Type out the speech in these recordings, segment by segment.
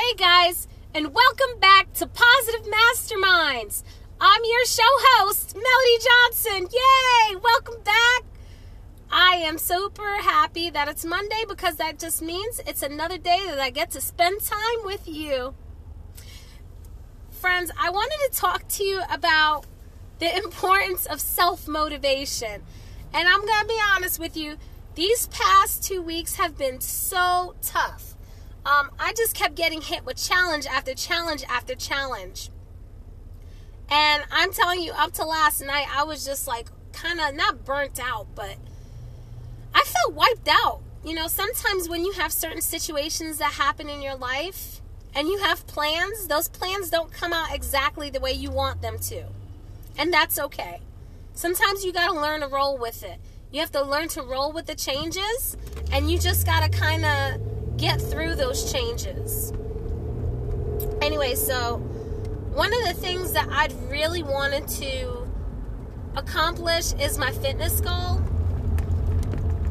Hey guys, and welcome back to Positive Masterminds. I'm your show host, Melody Johnson. Yay! Welcome back. I am super happy that it's Monday because that just means it's another day that I get to spend time with you. Friends, I wanted to talk to you about the importance of self motivation. And I'm going to be honest with you, these past two weeks have been so tough. Um, I just kept getting hit with challenge after challenge after challenge. And I'm telling you, up to last night, I was just like kind of not burnt out, but I felt wiped out. You know, sometimes when you have certain situations that happen in your life and you have plans, those plans don't come out exactly the way you want them to. And that's okay. Sometimes you got to learn to roll with it. You have to learn to roll with the changes, and you just got to kind of get through those changes. Anyway, so one of the things that I'd really wanted to accomplish is my fitness goal.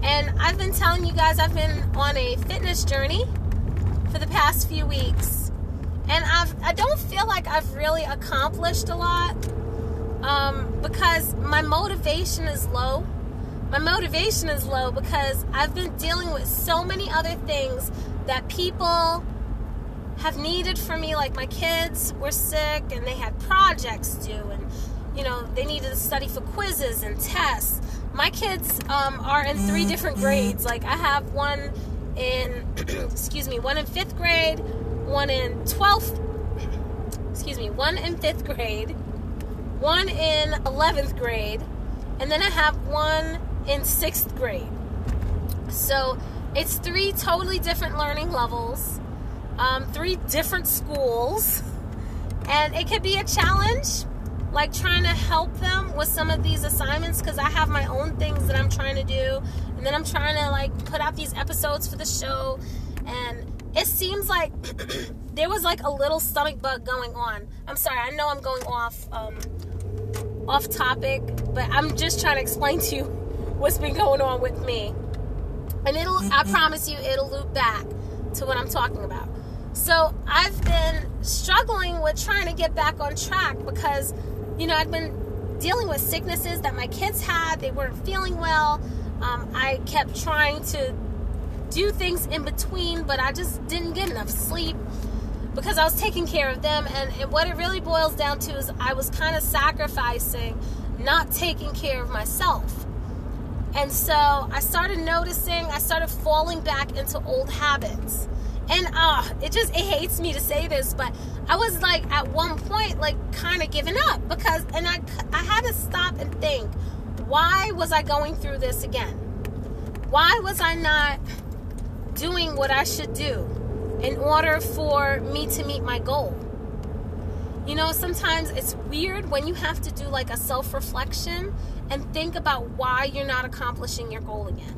And I've been telling you guys I've been on a fitness journey for the past few weeks. And I've I don't feel like I've really accomplished a lot um, because my motivation is low. My motivation is low because I've been dealing with so many other things that people have needed for me. Like my kids were sick and they had projects due, and you know they needed to study for quizzes and tests. My kids um, are in three different grades. Like I have one in, excuse me, one in fifth grade, one in twelfth, excuse me, one in fifth grade, one in 11th grade, and then I have one in sixth grade. So it's three totally different learning levels, um, three different schools, and it could be a challenge, like trying to help them with some of these assignments because I have my own things that I'm trying to do, and then I'm trying to like put out these episodes for the show, and it seems like there was like a little stomach bug going on. I'm sorry, I know I'm going off. Um, off topic, but I'm just trying to explain to you what's been going on with me. And it'll, I promise you, it'll loop back to what I'm talking about. So I've been struggling with trying to get back on track because, you know, I've been dealing with sicknesses that my kids had. They weren't feeling well. Um, I kept trying to do things in between, but I just didn't get enough sleep because I was taking care of them. And, and what it really boils down to is I was kind of sacrificing not taking care of myself. And so I started noticing, I started falling back into old habits. And uh, it just, it hates me to say this, but I was like at one point, like kind of giving up because, and I, I had to stop and think, why was I going through this again? Why was I not doing what I should do? in order for me to meet my goal. You know, sometimes it's weird when you have to do like a self reflection and think about why you're not accomplishing your goal again.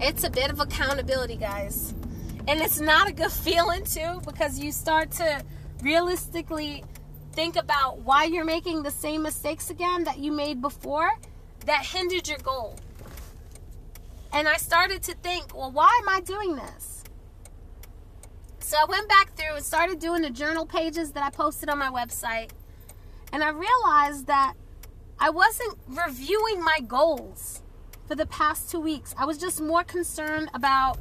It's a bit of accountability, guys. And it's not a good feeling, too, because you start to realistically think about why you're making the same mistakes again that you made before that hindered your goal. And I started to think, well, why am I doing this? So I went back through and started doing the journal pages that I posted on my website. And I realized that I wasn't reviewing my goals for the past two weeks. I was just more concerned about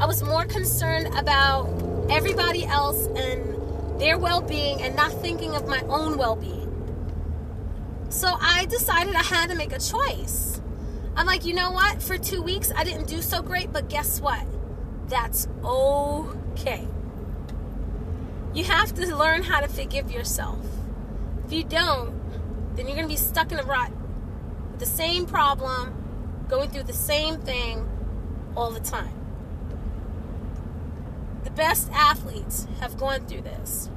I was more concerned about everybody else and their well-being and not thinking of my own well-being. So I decided I had to make a choice. I'm like, you know what? For 2 weeks I didn't do so great, but guess what? That's okay. You have to learn how to forgive yourself. If you don't, then you're going to be stuck in a rut with the same problem, going through the same thing all the time. The best athletes have gone through this.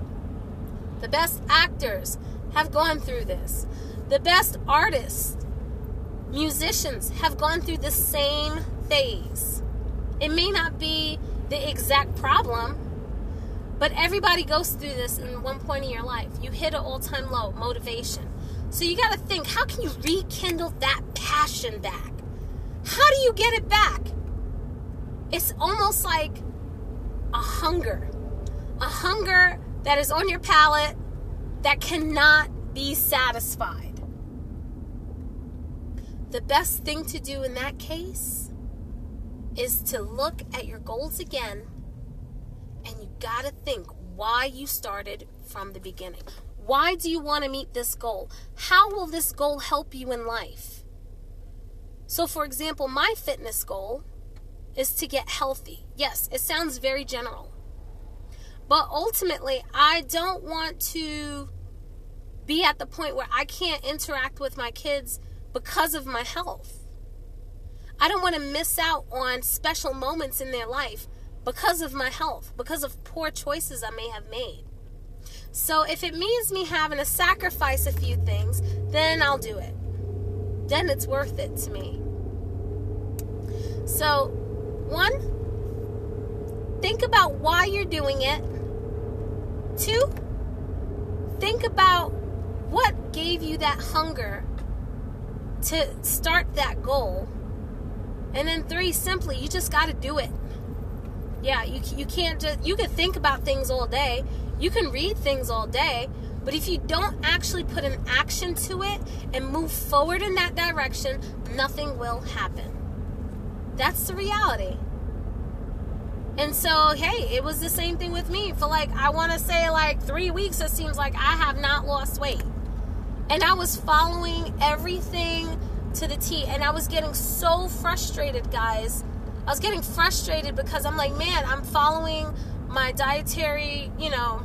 The best actors have gone through this. The best artists, musicians have gone through the same phase. It may not be the exact problem, but everybody goes through this in one point in your life. You hit an all time low, motivation. So you got to think how can you rekindle that passion back? How do you get it back? It's almost like a hunger. A hunger that is on your palate that cannot be satisfied. The best thing to do in that case is to look at your goals again and you got to think why you started from the beginning. Why do you want to meet this goal? How will this goal help you in life? So, for example, my fitness goal is to get healthy. Yes, it sounds very general. But ultimately, I don't want to be at the point where I can't interact with my kids because of my health. I don't want to miss out on special moments in their life because of my health, because of poor choices I may have made. So if it means me having to sacrifice a few things, then I'll do it. Then it's worth it to me. So, one, think about why you're doing it. Two, think about what gave you that hunger to start that goal. And then three, simply, you just got to do it. Yeah, you, you can't just, you can think about things all day, you can read things all day, but if you don't actually put an action to it and move forward in that direction, nothing will happen. That's the reality. And so, hey, it was the same thing with me. For like, I want to say like three weeks, it seems like I have not lost weight. And I was following everything to the T. And I was getting so frustrated, guys. I was getting frustrated because I'm like, man, I'm following my dietary, you know,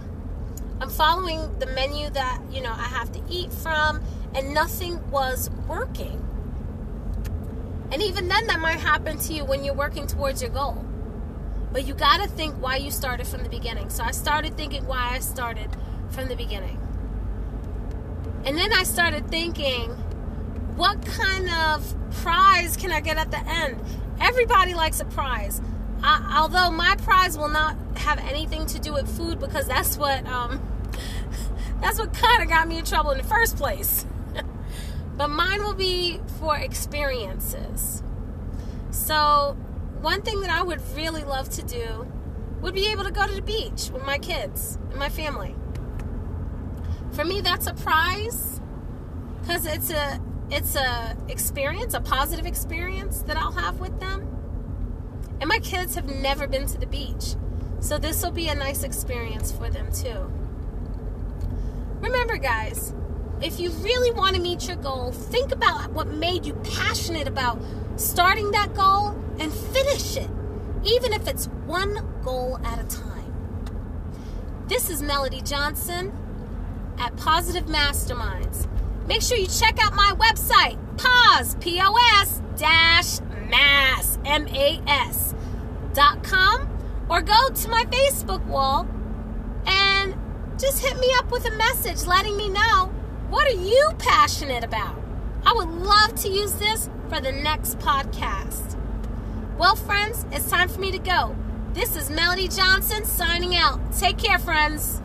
I'm following the menu that, you know, I have to eat from, and nothing was working. And even then, that might happen to you when you're working towards your goal. But you got to think why you started from the beginning. So I started thinking why I started from the beginning. And then I started thinking, what kind of prize can I get at the end? Everybody likes a prize. I, although my prize will not have anything to do with food because that's what um, that's what kind of got me in trouble in the first place. but mine will be for experiences. So, one thing that I would really love to do would be able to go to the beach with my kids and my family. For me, that's a prize because it's a it's a experience, a positive experience that I'll have with them. And my kids have never been to the beach. So this will be a nice experience for them too. Remember guys, if you really want to meet your goal, think about what made you passionate about starting that goal and finish it, even if it's one goal at a time. This is Melody Johnson at Positive Masterminds. Make sure you check out my website, pause, P-O-S, dash, mass, M-A-S, dot com, or go to my Facebook wall and just hit me up with a message letting me know what are you passionate about. I would love to use this for the next podcast. Well, friends, it's time for me to go. This is Melody Johnson signing out. Take care, friends.